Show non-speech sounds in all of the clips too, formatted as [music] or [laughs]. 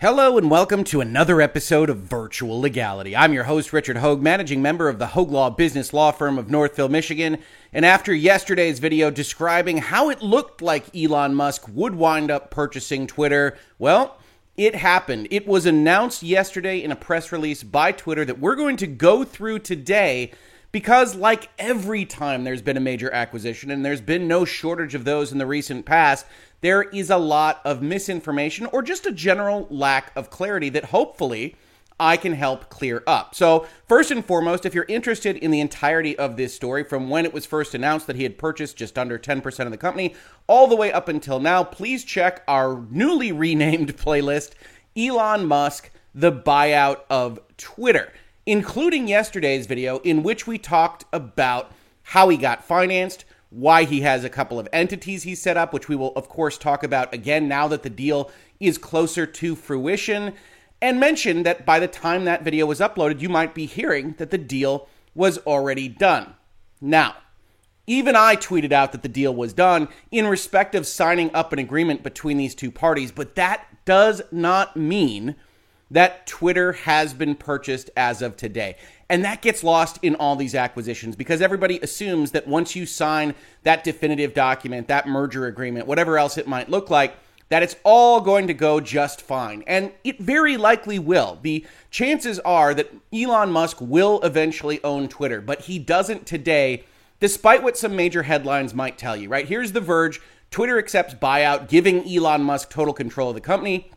Hello and welcome to another episode of Virtual Legality. I'm your host, Richard Hoeg, managing member of the Hoeg Law Business Law Firm of Northville, Michigan. And after yesterday's video describing how it looked like Elon Musk would wind up purchasing Twitter, well, it happened. It was announced yesterday in a press release by Twitter that we're going to go through today because, like every time there's been a major acquisition, and there's been no shortage of those in the recent past, there is a lot of misinformation or just a general lack of clarity that hopefully I can help clear up. So, first and foremost, if you're interested in the entirety of this story from when it was first announced that he had purchased just under 10% of the company all the way up until now, please check our newly [laughs] renamed playlist Elon Musk, the buyout of Twitter, including yesterday's video in which we talked about how he got financed, why he has a couple of entities he set up, which we will, of course, talk about again now that the deal is closer to fruition, and mention that by the time that video was uploaded, you might be hearing that the deal was already done. Now, even I tweeted out that the deal was done in respect of signing up an agreement between these two parties, but that does not mean that Twitter has been purchased as of today. And that gets lost in all these acquisitions because everybody assumes that once you sign that definitive document, that merger agreement, whatever else it might look like, that it's all going to go just fine. And it very likely will. The chances are that Elon Musk will eventually own Twitter, but he doesn't today, despite what some major headlines might tell you, right? Here's The Verge Twitter accepts buyout, giving Elon Musk total control of the company.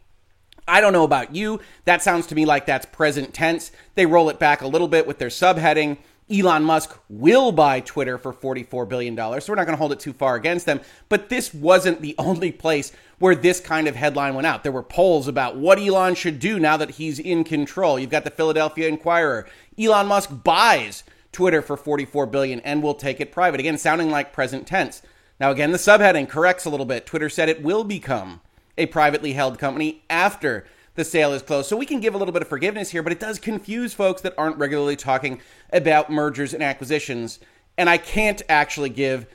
I don't know about you. That sounds to me like that's present tense. They roll it back a little bit with their subheading. Elon Musk will buy Twitter for $44 billion. So we're not going to hold it too far against them. But this wasn't the [laughs] only place where this kind of headline went out. There were polls about what Elon should do now that he's in control. You've got the Philadelphia Inquirer. Elon Musk buys Twitter for 44 billion and will take it private. Again, sounding like present tense. Now again, the subheading corrects a little bit. Twitter said it will become a privately held company after the sale is closed. So we can give a little bit of forgiveness here, but it does confuse folks that aren't regularly talking about mergers and acquisitions. And I can't actually give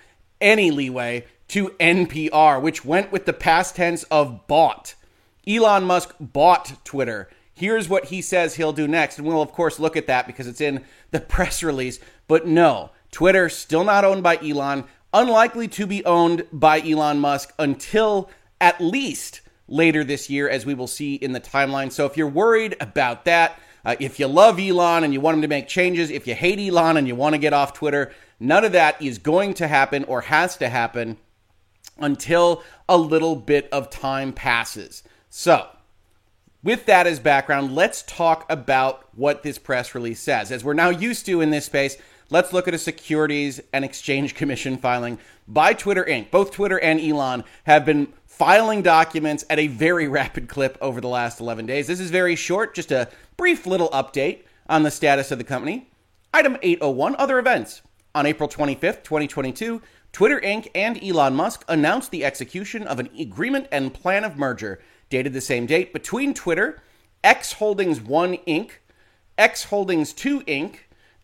any leeway to NPR, which went with the past tense of bought. Elon Musk bought Twitter. Here's what he says he'll do next. And we'll, of course, look at that because it's in the [laughs] press release. But no, Twitter still not owned by Elon, unlikely to be owned by Elon Musk until at least later this year, as we will see in the timeline. So if you're worried about that, uh, if you love Elon and you want him to make changes, if you hate Elon and you want to get off Twitter, none of that is going to happen or has to happen until a little bit of time passes. So, with that as background, let's talk about what this press release says. As we're now used to in this space, let's look at a Securities and Exchange [laughs] Commission filing by Twitter Inc. Both Twitter and Elon have been filing documents at a very [laughs] rapid clip over the last 11 days. This is very short, just a brief little update on the status of the company. Item 801 Other events. On April 25th, 2022, Twitter Inc. and Elon Musk announced the execution of an agreement and plan of merger, dated the same date, between Twitter, X Holdings 1 Inc., X Holdings 2 Inc.,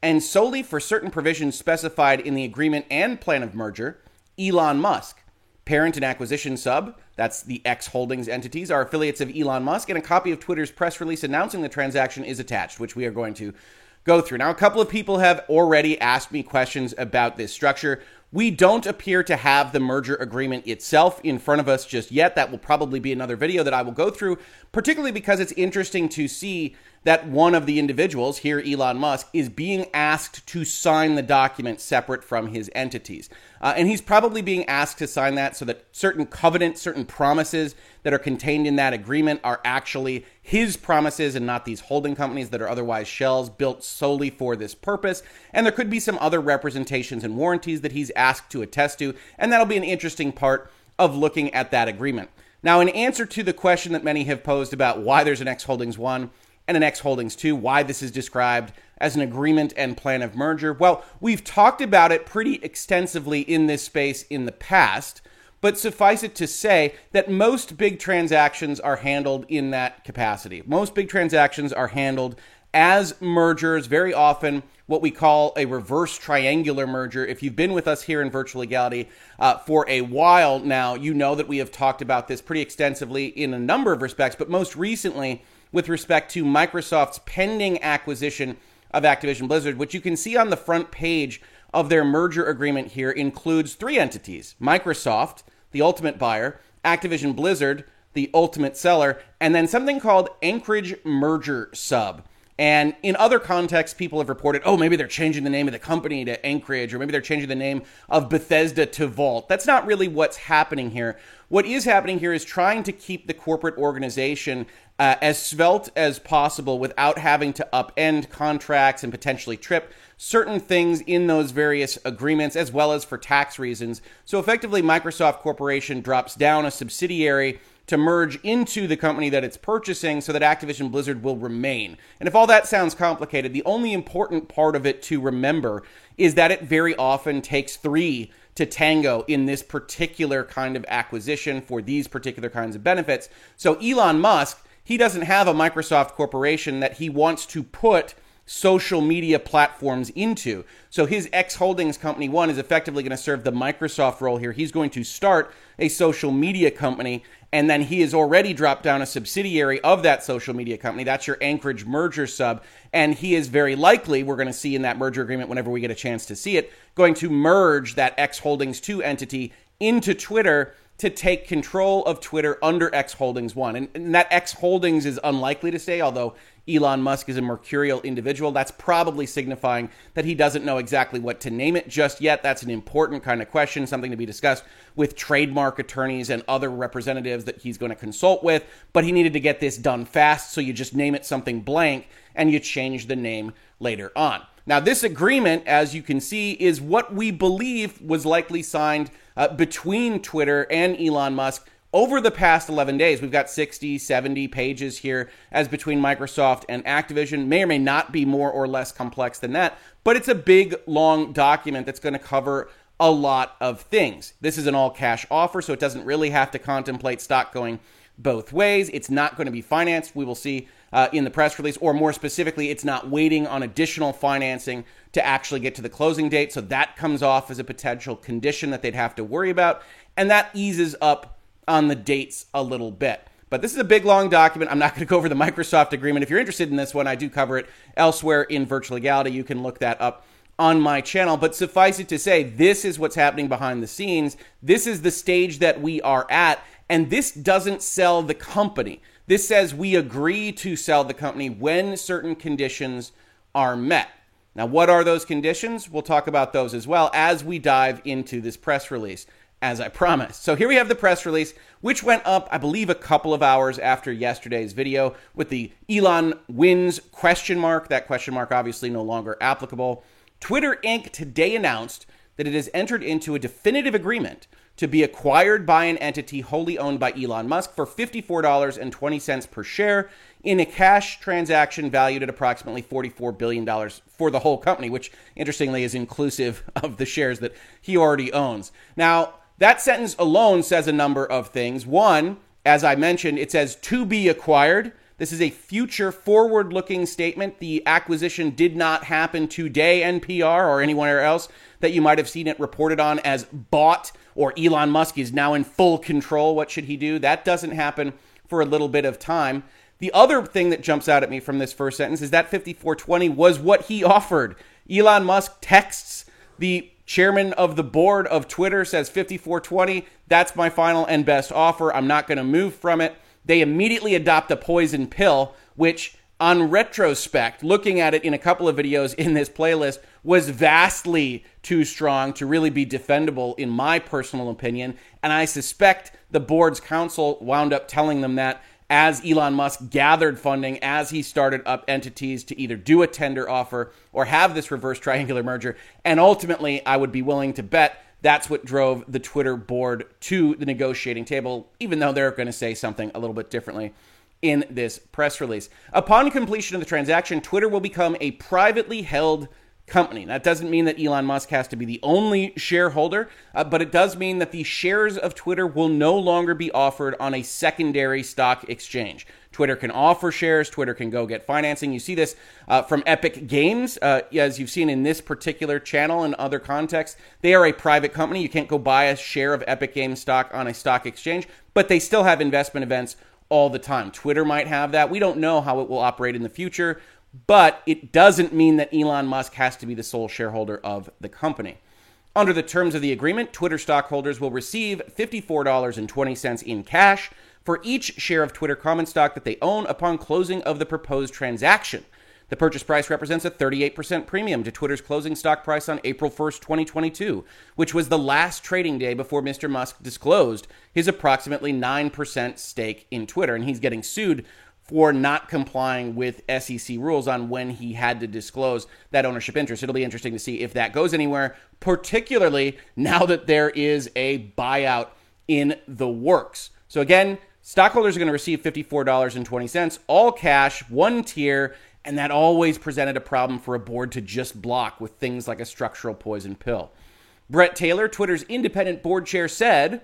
and solely for certain provisions specified in the agreement and plan of merger, Elon Musk. Parent and acquisition sub, that's the X Holdings entities, are affiliates of Elon Musk, and a copy of Twitter's press release announcing the transaction is attached, which we are going to go through. Now, a couple of people have already asked me questions about this structure. We don't appear to have the merger agreement itself in front of us just yet. That will probably be another video that I will go through, particularly because it's interesting to see that one of the individuals, here Elon Musk, is being asked to sign the document separate from his entities. Uh, and he's probably being asked to sign that so that certain covenants, certain promises that are contained in that agreement are actually his promises and not these holding companies that are otherwise shells built solely for this purpose. And there could be some other representations and warranties that he's asked to attest to. And that'll be an interesting part of looking at that agreement. Now, in answer to the question that many have posed about why there's an X Holdings 1, and an X Holdings 2, why this is described as an agreement and plan of merger. Well, we've talked about it pretty extensively in this space in the past, but suffice it to say that most big transactions are handled in that capacity. Most big transactions are handled as mergers, very often what we call a reverse triangular merger. If you've been with us here in Virtual Legality uh, for a while now, you know that we have talked about this pretty extensively in a number of respects, but most recently with respect to Microsoft's pending acquisition of Activision Blizzard, which you can see on the front page of their merger agreement here, includes three entities Microsoft, the ultimate buyer, Activision Blizzard, the ultimate seller, and then something called Anchorage Merger Sub. And in other contexts, people have reported, oh, maybe they're changing the name of the company to Anchorage, or maybe they're changing the name of Bethesda to Vault. That's not really what's happening here. What is happening here is trying to keep the corporate organization uh, as svelte as possible without having to upend contracts and potentially trip certain things in those various agreements, as well as for tax reasons. So effectively, Microsoft Corporation drops down a subsidiary to merge into the company that it's purchasing so that Activision Blizzard will remain. And if all that sounds complicated, the only important part of it to remember is that it very often takes three to tango in this particular kind of acquisition for these particular kinds of benefits. So Elon Musk, he doesn't have a Microsoft corporation that he wants to put social media platforms into. So his X Holdings Company 1 is effectively going to serve the Microsoft role here. He's going to start a social media company and then he has already dropped down a subsidiary of that social media company. That's your Anchorage merger sub. And he is very likely, we're going to see in that merger agreement whenever we get a chance to see it, going to merge that X Holdings 2 entity into Twitter to take control of Twitter under X Holdings 1. And, and that X Holdings is unlikely to stay, although Elon Musk is a mercurial individual. That's probably signifying that he doesn't know exactly what to name it just yet. That's an important kind of question, something to be discussed with trademark attorneys and other representatives that he's going to consult with. But he needed to get this done fast, so you just name it something blank and you change the name later on. Now, this agreement, as you can see, is what we believe was likely signed uh, between Twitter and Elon Musk over the past 11 days, we've got 60, 70 pages here as between Microsoft and Activision. May or may not be more or less complex than that, but it's a big, long document that's going to cover a lot of things. This is an all cash offer, so it doesn't really have to contemplate stock going both ways. It's not going to be financed. We will see uh, in the press release, or more specifically, it's not waiting on additional financing to actually get to the closing date. So that comes off as a potential condition that they'd have to worry about. And that eases up on the dates a little bit. But this is a big, long document. I'm not going to go over the Microsoft agreement. If you're interested in this one, I do cover it elsewhere in Virtual Legality. You can look that up on my channel. But suffice it to say, this is what's happening behind the scenes. This is the stage that we are at. And this doesn't sell the company. This says we agree to sell the company when certain conditions are met. Now, what are those conditions? We'll talk about those as well as we dive into this press release as I promised. So here we have the press release, which went up, I believe, a couple of hours after yesterday's video with the Elon wins question mark. That question mark obviously no longer applicable. Twitter Inc. today announced that it has entered into a definitive agreement to be acquired by an entity wholly owned by Elon Musk for $54.20 per share in a cash transaction valued at approximately $44 billion for the whole company, which interestingly is inclusive of the shares that he already owns. Now, that sentence alone says a number of things. One, as I mentioned, it says to be acquired. This is a future forward looking statement. The acquisition did not happen today, NPR, or anywhere else that you might have seen it reported on as bought or Elon Musk is now in full control. What should he do? That doesn't happen for a little bit of time. The other thing that jumps out at me from this first sentence is that 5420 was what he offered. Elon Musk texts the chairman of the board of Twitter says 5420, that's my final and best offer. I'm not going to move from it. They immediately adopt a poison pill, which on retrospect, looking at it in a couple of videos in this playlist, was vastly too strong to really be defendable, in my personal opinion. And I suspect the board's counsel wound up telling them that as Elon Musk gathered funding, as he started up entities to either do a tender offer or have this reverse triangular merger. And ultimately, I would be willing to bet that's what drove the Twitter board to the negotiating table, even though they're going to say something a little bit differently in this press release. Upon completion of the transaction, Twitter will become a privately held company. That doesn't mean that Elon Musk has to be the only shareholder, uh, but it does mean that the shares of Twitter will no longer be offered on a secondary stock exchange. Twitter can offer shares. Twitter can go get financing. You see this uh, from Epic Games, uh, as you've seen in this particular channel and other contexts. They are a private company. You can't go buy a share of Epic Games stock on a stock exchange, but they still have investment events all the time. Twitter might have that. We don't know how it will operate in the future, but it doesn't mean that Elon Musk has to be the sole shareholder of the company. Under the terms of the agreement, Twitter stockholders will receive $54.20 in cash for each share of Twitter common stock that they own upon closing of the proposed transaction. The purchase price represents a 38% premium to Twitter's closing stock price on April 1st, 2022, which was the last trading day before Mr. Musk disclosed his approximately 9% stake in Twitter. And he's getting sued for not complying with SEC rules on when he had to disclose that ownership interest. It'll be interesting to see if that goes anywhere, particularly now that there is a buyout in the works. So, again, stockholders are going to receive $54.20, all cash, one tier, and that always presented a problem for a board to just block with things like a structural poison pill. Bret Taylor, Twitter's independent board chair, said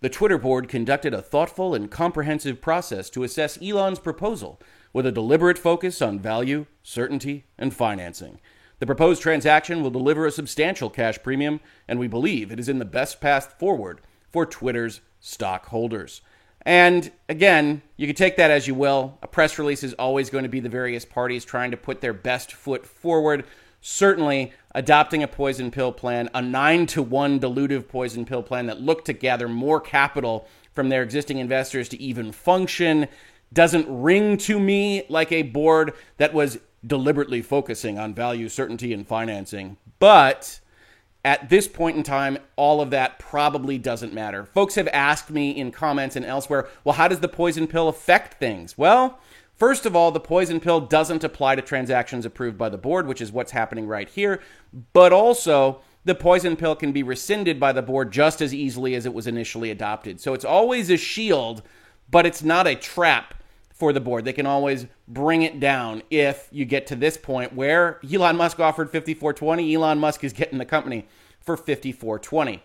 the Twitter board conducted a thoughtful and comprehensive process to assess Elon's proposal with a deliberate focus on value, certainty, and financing. The proposed transaction will deliver a substantial cash premium, and we believe it is in the best path forward for Twitter's stockholders. And again, you can take that as you will. A press release is always going to be the various parties trying to put their best foot forward. Certainly, adopting a poison pill plan, a nine to one dilutive poison pill plan that looked to gather more capital from their existing investors to even function, doesn't ring to me like a board that was deliberately focusing on value, certainty, and financing. But at this point in time, all of that probably doesn't matter. Folks have asked me in comments and elsewhere, well, how does the poison pill affect things? Well, first of all, the poison pill doesn't apply to transactions approved by the board, which is what's happening right here. But also, the poison pill can be rescinded by the board just as easily as it was initially adopted. So it's always a shield, but it's not a trap for the board. They can always bring it down if you get to this point where Elon Musk offered 5420, Elon Musk is getting the company for 5420.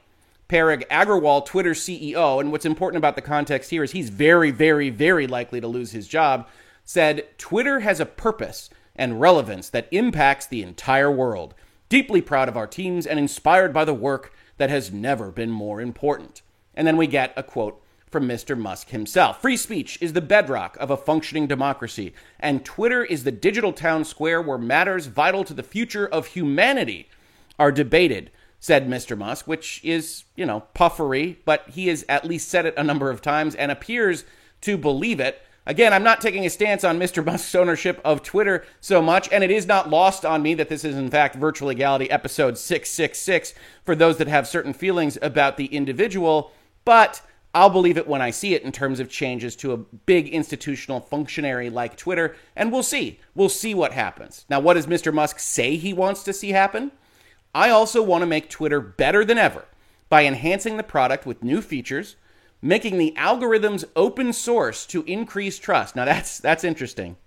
Parag Agrawal, Twitter CEO, and what's important about the context here is he's very, very, very likely to lose his job, said Twitter has a purpose and relevance that impacts the entire world. Deeply proud of our teams and inspired by the work that has never been more important. And then we get a quote from Mr. Musk himself. Free speech is the bedrock of a functioning democracy, and Twitter is the digital town square where matters vital to the future of humanity are debated, said Mr. Musk, which is, you know, puffery, but he has at least said it a number of times and appears to believe it. Again, I'm not taking a stance on Mr. Musk's [laughs] ownership of Twitter so much, and it is not lost on me that this is, in fact, Virtual Legality episode 666 for those that have certain feelings about the individual. But I'll believe it when I see it in terms of changes to a big institutional functionary like Twitter, and we'll see. We'll see what happens. Now, what does Mr. Musk say he wants to see happen? I also want to make Twitter better than ever by enhancing the product with new features, making the algorithms open source to increase trust. Now, that's, that's interesting.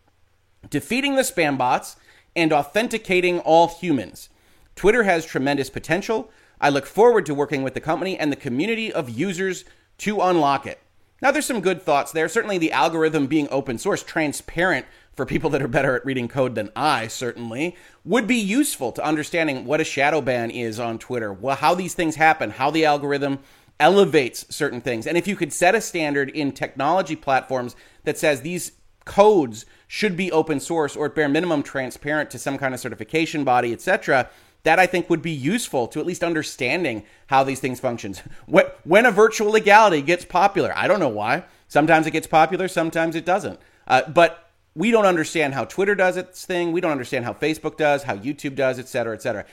Defeating the spam bots and authenticating all humans. Twitter has tremendous potential. I look forward to working with the company and the community of users to unlock it. Now, there's some good thoughts there. Certainly, the algorithm being open source, transparent for people that are better at reading code than I, certainly, would be useful to understanding what a shadow ban is on Twitter, well, how these things happen, how the algorithm elevates certain things. And if you could set a standard in technology platforms that says these codes should be open source or at bare minimum transparent to some kind of certification body, etc., that I think would be useful to at least understanding how these things functions. [laughs] When a virtual legality gets popular, I don't know why. Sometimes it gets popular, sometimes it doesn't. Uh, but we don't understand how Twitter does its thing. We don't understand how Facebook does, how YouTube does, et cetera, et cetera.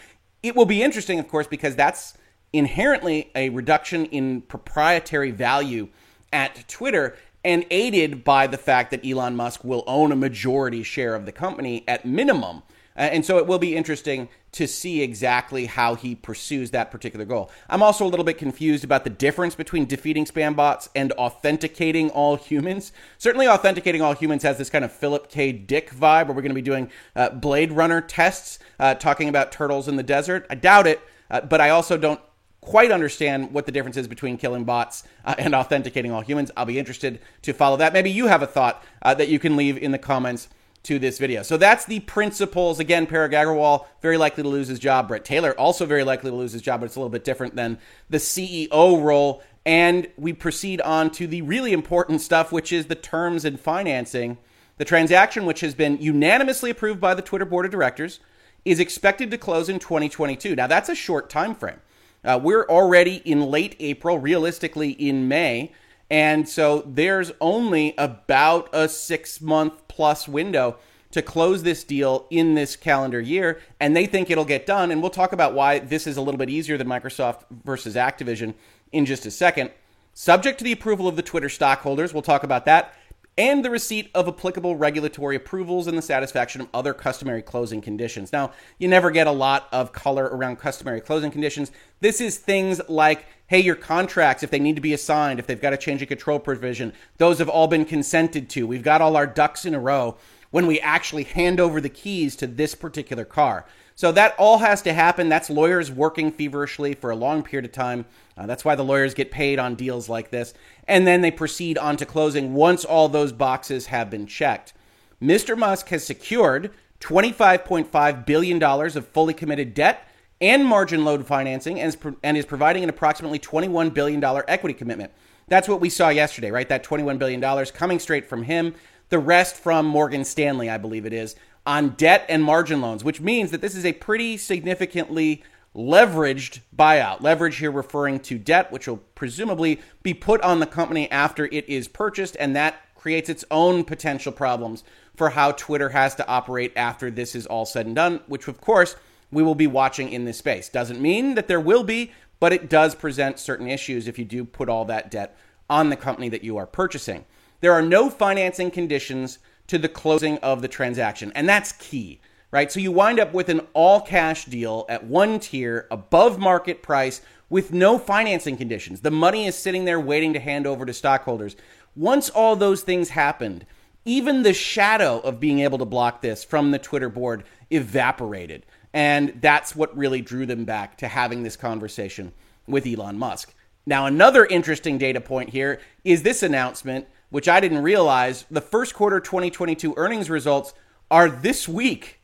It will be interesting, of course, because that's inherently a reduction in proprietary value at Twitter and aided by the fact that Elon Musk will own a majority share of the company at minimum. Uh, and so it will be interesting to see exactly how he pursues that particular goal. I'm also a little bit confused about the difference between defeating spam bots and authenticating all humans. Certainly, authenticating all humans has this kind of Philip K. Dick vibe where we're going to be doing uh, Blade Runner tests, uh, talking about turtles in the desert. I doubt it, uh, but I also don't quite understand what the difference is between killing bots uh, and authenticating all humans. I'll be interested to follow that. Maybe you have a thought uh, that you can leave in the comments to this video. So that's the principles. Again, Parag Agrawal, very likely to lose his job. Bret Taylor, also very likely to lose his job, but it's a little bit different than the CEO role. And we proceed on to the really important stuff, which is the terms and financing. The transaction, which has been unanimously approved by the Twitter board of directors, is expected to close in 2022. Now, that's a short time frame. Uh, we're already in late April, realistically in May. And so there's only about a six month plus window to close this deal in this calendar year. And they think it'll get done. And we'll talk about why this is a little bit easier than Microsoft versus Activision in just a second. Subject to the approval of the Twitter stockholders, we'll talk about that and the receipt of applicable regulatory approvals and the satisfaction of other customary closing conditions. Now, you never get a lot of color around customary closing conditions. This is things like hey, your contracts, if they need to be assigned, if they've got to change a control provision, those have all been consented to. We've got all our ducks in a row when we actually hand over the keys to this particular car. So that all has to happen. That's lawyers working feverishly for a long period of time. Uh, that's why the lawyers get paid on deals like this. And then they proceed on to closing once all those boxes have been checked. Mr. Musk has secured $25.5 billion of fully committed debt and margin loan financing and is, and is providing an approximately $21 billion equity commitment. That's what we saw yesterday, right? That $21 billion coming straight from him. The rest from Morgan Stanley, I believe it is on debt and margin loans, which means that this is a pretty significantly leveraged buyout. Leverage here referring to debt, which will presumably be put on the company after it is purchased, and that creates its own potential problems for how Twitter has to operate after this is all said and done, which of course we will be watching in this space. Doesn't mean that there will be, but it does present certain issues if you do put all that debt on the company that you are purchasing. There are no financing conditions to the closing of the transaction. And that's key, right? So you wind up with an all cash deal at one tier above market price with no financing conditions. The money is sitting there waiting to hand over to stockholders. Once all those things happened, even the shadow of being able to block this from the Twitter board evaporated. And that's what really drew them back to having this conversation with Elon Musk. Now, another interesting data point here is this announcement which I didn't realize, the first quarter 2022 earnings results are this week.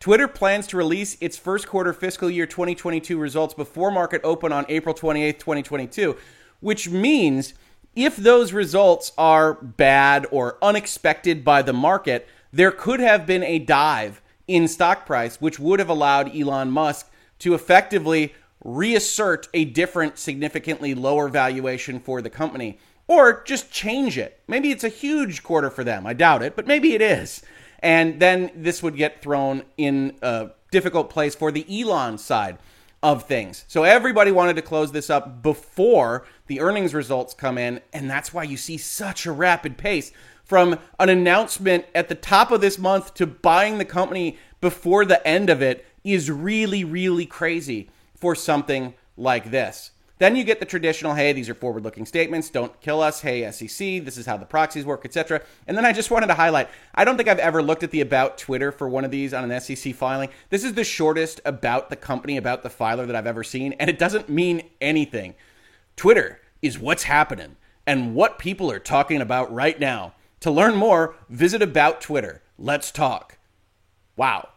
Twitter plans to release its first quarter fiscal year 2022 results before market open on April 28, 2022, which means if those results are bad or unexpected by the market, there could have been a dive in stock price, which would have allowed Elon Musk to effectively reassert a different, significantly lower valuation for the company or just change it. Maybe it's a huge quarter for them. I doubt it, but maybe it is. And then this would get thrown in a difficult place for the Elon side of things. So everybody wanted to close this up before the earnings results come in, and that's why you see such a rapid pace from an announcement at the top of this month to buying the company before the end of it is really really crazy for something like this. Then you get the traditional, hey, these are forward looking statements, don't kill us, hey, SEC, this is how the proxies work, etc. And then I just wanted to highlight I don't think I've ever looked at the About Twitter for one of these on an SEC filing. This is the shortest about the company, about the filer that I've ever seen, and it doesn't mean anything. Twitter is what's happening and what people are talking about right now. To learn more, visit About Twitter. Let's talk. Wow.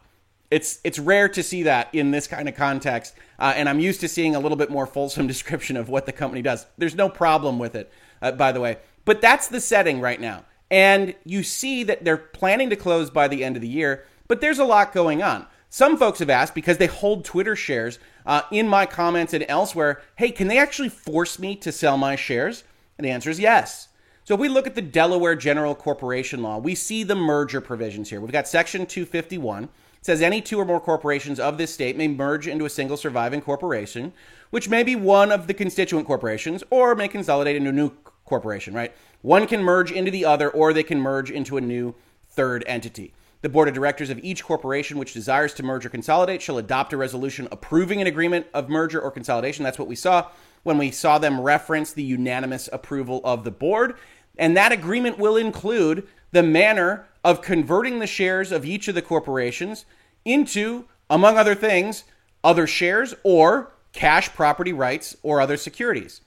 It's it's rare to see that in this kind of context, uh, and I'm used to seeing a little bit more fulsome [laughs] description of what the company does. There's no problem with it, uh, by the way. But that's the setting right now, and you see that they're planning to close by the end of the year. But there's a lot going on. Some folks have asked because they hold Twitter shares uh, in my comments and elsewhere. Hey, can they actually force me to sell my shares? And the answer is yes. So if we look at the Delaware General Corporation Law, we see the merger provisions here. We've got Section 251 says any two or more corporations of this state may merge into a single surviving corporation, which may be one of the constituent corporations or may consolidate into a new corporation, right? One can merge into the other or they can merge into a new third entity. The board of directors of each corporation which desires to merge or consolidate shall adopt a resolution approving an agreement of merger or consolidation. That's what we saw when we saw them reference the unanimous approval of the board. And that agreement will include the manner of converting the shares of each of the corporations into, among other things, other shares or cash property rights, or other securities.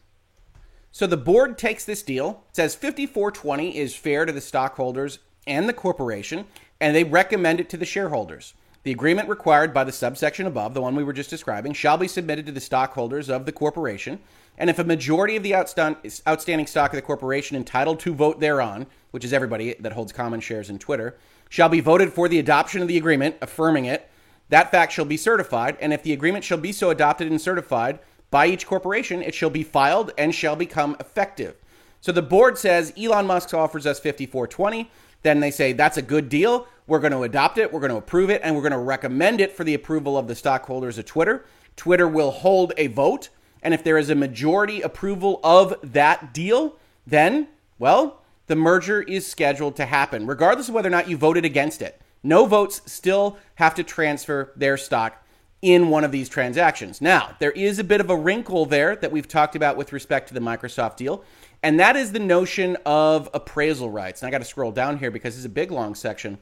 So the board takes this deal, says 5420 is fair to the stockholders and the corporation, and they recommend it to the shareholders. The agreement required by the subsection above, the one we were just describing, shall be submitted to the stockholders of the corporation. And if a majority of the outstanding stock of the corporation entitled to vote thereon, which is everybody that holds common shares in Twitter, shall be voted for the adoption of the agreement, affirming it, that fact shall be certified. And if the agreement shall be so adopted and certified by each corporation, it shall be filed and shall become effective. So the board says Elon Musk offers us 5420. Then they say that's a good deal. We're going to adopt it, we're going to approve it, and we're going to recommend it for the approval of the stockholders of Twitter. Twitter will hold a vote. And if there is a majority approval of that deal, then, well, the merger is scheduled to happen, regardless of whether or not you voted against it. No votes still have to transfer their stock in one of these transactions. Now, there is a bit of a wrinkle there that we've talked about with respect to the Microsoft deal, and that is the notion of appraisal rights. And I got to scroll down here because it's a big long section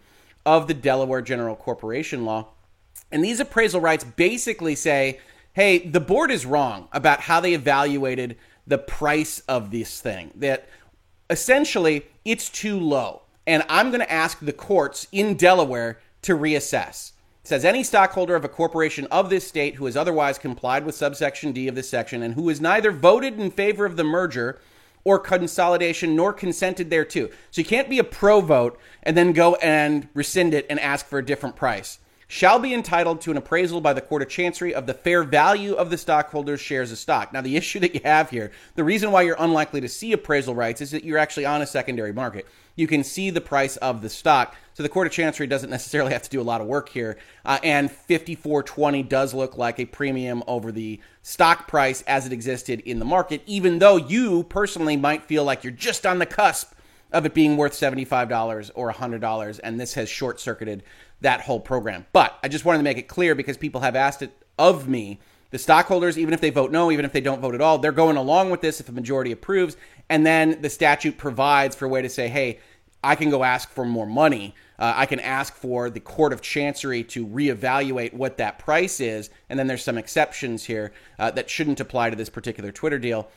of the Delaware General Corporation Law. And these appraisal rights basically say, hey, the board is wrong about how they evaluated the price of this thing. That essentially it's too low. And I'm going to ask the courts in Delaware to reassess says any stockholder of a corporation of this state who has otherwise complied with subsection D of this section and who has neither voted in favor of the merger or consolidation nor consented thereto. So you can't be a pro vote and then go and rescind it and ask for a different price. Shall be entitled to an appraisal by the Court of Chancery of the fair value of the stockholder's shares of stock. Now, the issue that you have here, the reason why you're unlikely to see appraisal rights is that you're actually on a secondary market you can see the price of the stock. So the Court of Chancery doesn't necessarily have to do a lot of work here. Uh, and 5420 does look like a premium over the stock price as it existed in the market, even though you personally might feel like you're just on the cusp of it being worth $75 or $100. And this has short circuited that whole program. But I just wanted to make it clear because people have asked it of me the stockholders, even if they vote no, even if they don't vote at all, they're going along with this if a majority approves. And then the statute provides for a way to say, hey, I can go ask for more money. Uh, I can ask for the Court of Chancery to reevaluate what that price is. And then there's some exceptions here uh, that shouldn't apply to this particular Twitter deal.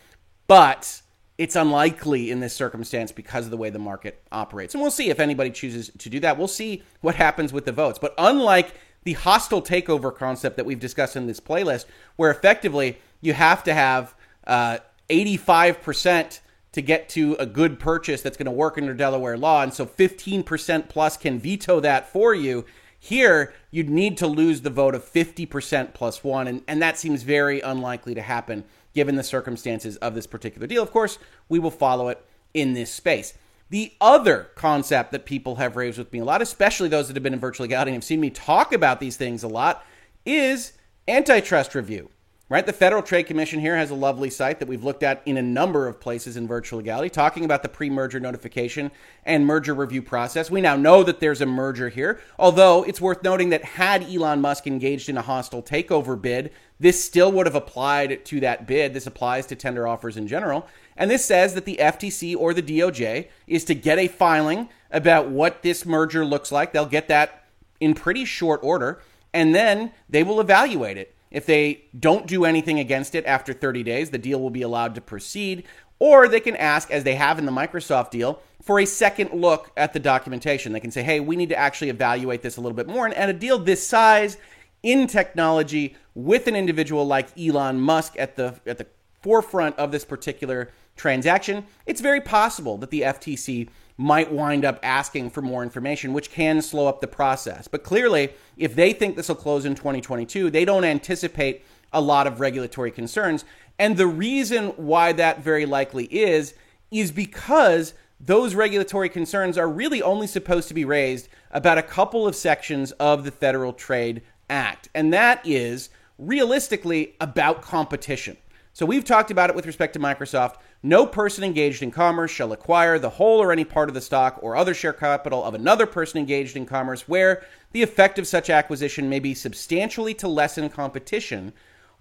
But it's unlikely in this circumstance because of the way the market operates. And we'll see if anybody chooses to do that. We'll see what happens with the votes. But unlike the hostile takeover concept that we've discussed in this playlist, where effectively you have to have uh, 85% to get to a good purchase that's going to work under Delaware law. And so 15% plus can veto that for you. Here, you'd need to lose the vote of 50% plus one. And, and that seems very unlikely to happen given the circumstances of this particular deal. Of course, we will follow it in this space. The other concept that people have raised with me a lot, especially those that have been in virtual legality and have seen me talk about these things a lot, is antitrust review. Right? The Federal Trade Commission here has a lovely site that we've looked at in a number of places in virtual legality, talking about the pre merger notification and merger review process. We now know that there's a merger here, although it's worth noting that had Elon Musk engaged in a hostile takeover bid, this still would have applied to that bid. This applies to tender offers in general. And this says that the FTC or the DOJ is to get a filing about what this merger looks like. They'll get that in pretty short order, and then they will evaluate it. If they don't do anything against it after 30 days, the deal will be allowed to proceed. Or they can ask, as they have in the Microsoft deal, for a second look at the documentation. They can say, hey, we need to actually evaluate this a little bit more. And, and a deal this size in technology with an individual like Elon Musk at the at the forefront of this particular transaction, it's very possible that the FTC might wind up asking for more information, which can slow up the process. But clearly, if they think this will close in 2022, they don't anticipate a lot of regulatory concerns. And the reason why that very likely is, is because those regulatory concerns are really only supposed to be raised about a couple of sections of the Federal Trade Act. And that is realistically about competition. So we've talked about it with respect to Microsoft. No person engaged in commerce shall acquire the whole or any part of the stock or other share capital of another person engaged in commerce where the effect of such acquisition may be substantially to lessen competition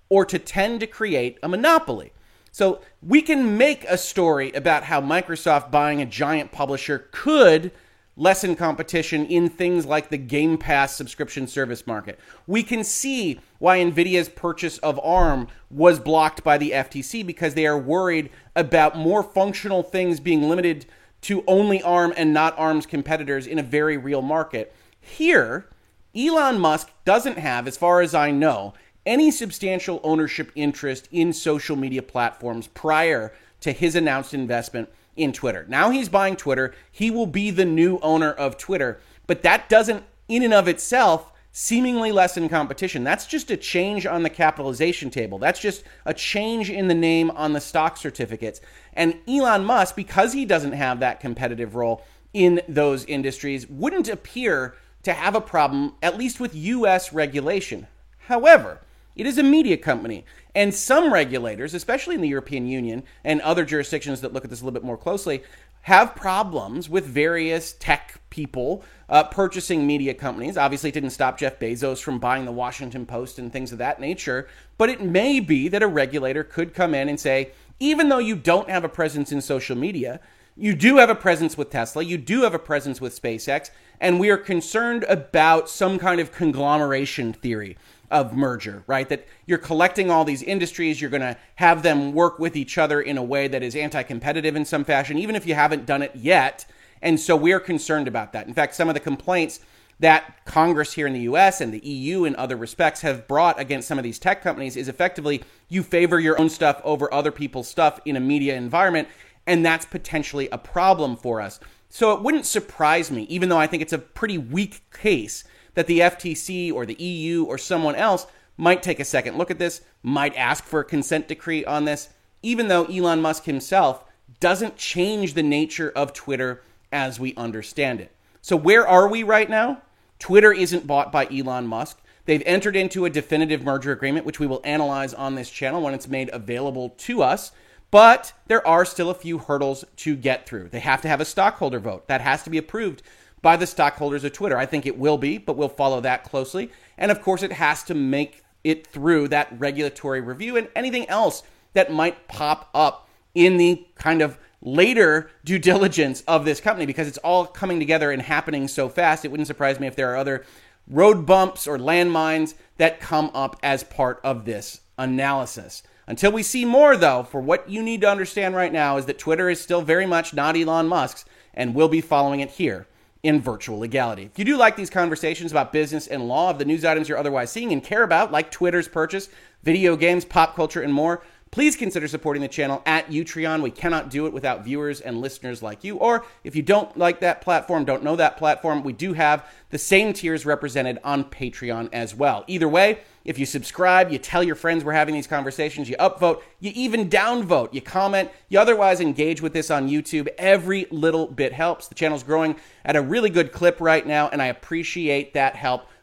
or to tend to create a monopoly. So we can make a story about how Microsoft buying a giant publisher could lessen competition in things like the Game Pass subscription service market. We can see why Nvidia's purchase of ARM was blocked by the FTC because they are worried about more functional things being limited to only ARM and not ARM's competitors in a very real market. Here, Elon Musk doesn't have, as far as I know, any substantial ownership interest in social media platforms prior to his announced investment in Twitter. Now he's buying Twitter. He will be the new owner of Twitter, but that doesn't, in and of itself, seemingly lessen competition. That's just a change on the capitalization table. That's just a change in the name on the stock certificates. And Elon Musk, because he doesn't have that competitive role in those industries, wouldn't appear to have a problem, at least with US regulation. However, it is a media company. And some regulators, especially in the European Union and other jurisdictions that look at this a little bit more closely, have problems with various tech people uh, purchasing media companies. Obviously, it didn't stop Jeff Bezos from buying the Washington Post and things of that nature. But it may be that a regulator could come in and say, even though you don't have a presence in social media, you do have a presence with Tesla, you do have a presence with SpaceX, and we are concerned about some kind of conglomeration theory of merger, right? That you're collecting all these industries, you're going to have them work with each other in a way that is anti competitive in some fashion, even if you haven't done it yet. And so we're concerned about that. In fact, some of the complaints that Congress here in the US and the EU in other respects have brought against some of these tech companies is effectively you favor your own stuff over other people's stuff in a media environment. And that's potentially a problem for us. So it wouldn't surprise me, even though I think it's a pretty weak case that the FTC or the EU or someone else might take a second look at this, might ask for a consent decree on this, even though Elon Musk himself doesn't change the nature of Twitter as we understand it. So, where are we right now? Twitter isn't bought by Elon Musk. They've entered into a definitive merger agreement, which we will analyze on this channel when it's made available to us. But there are still a few hurdles to get through. They have to have a stockholder vote. That has to be approved by the stockholders of Twitter. I think it will be, but we'll follow that closely. And of course, it has to make it through that regulatory review and anything else that might pop up in the kind of later due diligence of this company because it's all coming together and happening so fast. It wouldn't surprise me if there are other road bumps or landmines that come up as part of this analysis. Until we see more, though, for what you need to understand right now is that Twitter is still very much not Elon Musk's, and we'll be following it here in virtual legality. If you do like these conversations about business and law of the news items you're otherwise seeing and care about, like Twitter's purchase, video games, pop culture, and more, please consider supporting the channel at Utreon. We cannot do it without viewers and listeners like you. Or if you don't like that platform, don't know that platform, we do have the same tiers represented on Patreon as well. Either way, if you subscribe, you tell your friends we're having these conversations, you upvote, you even downvote, you comment, you otherwise engage with this on YouTube, every little bit helps. The channel's growing at a really good clip right now, and I appreciate that help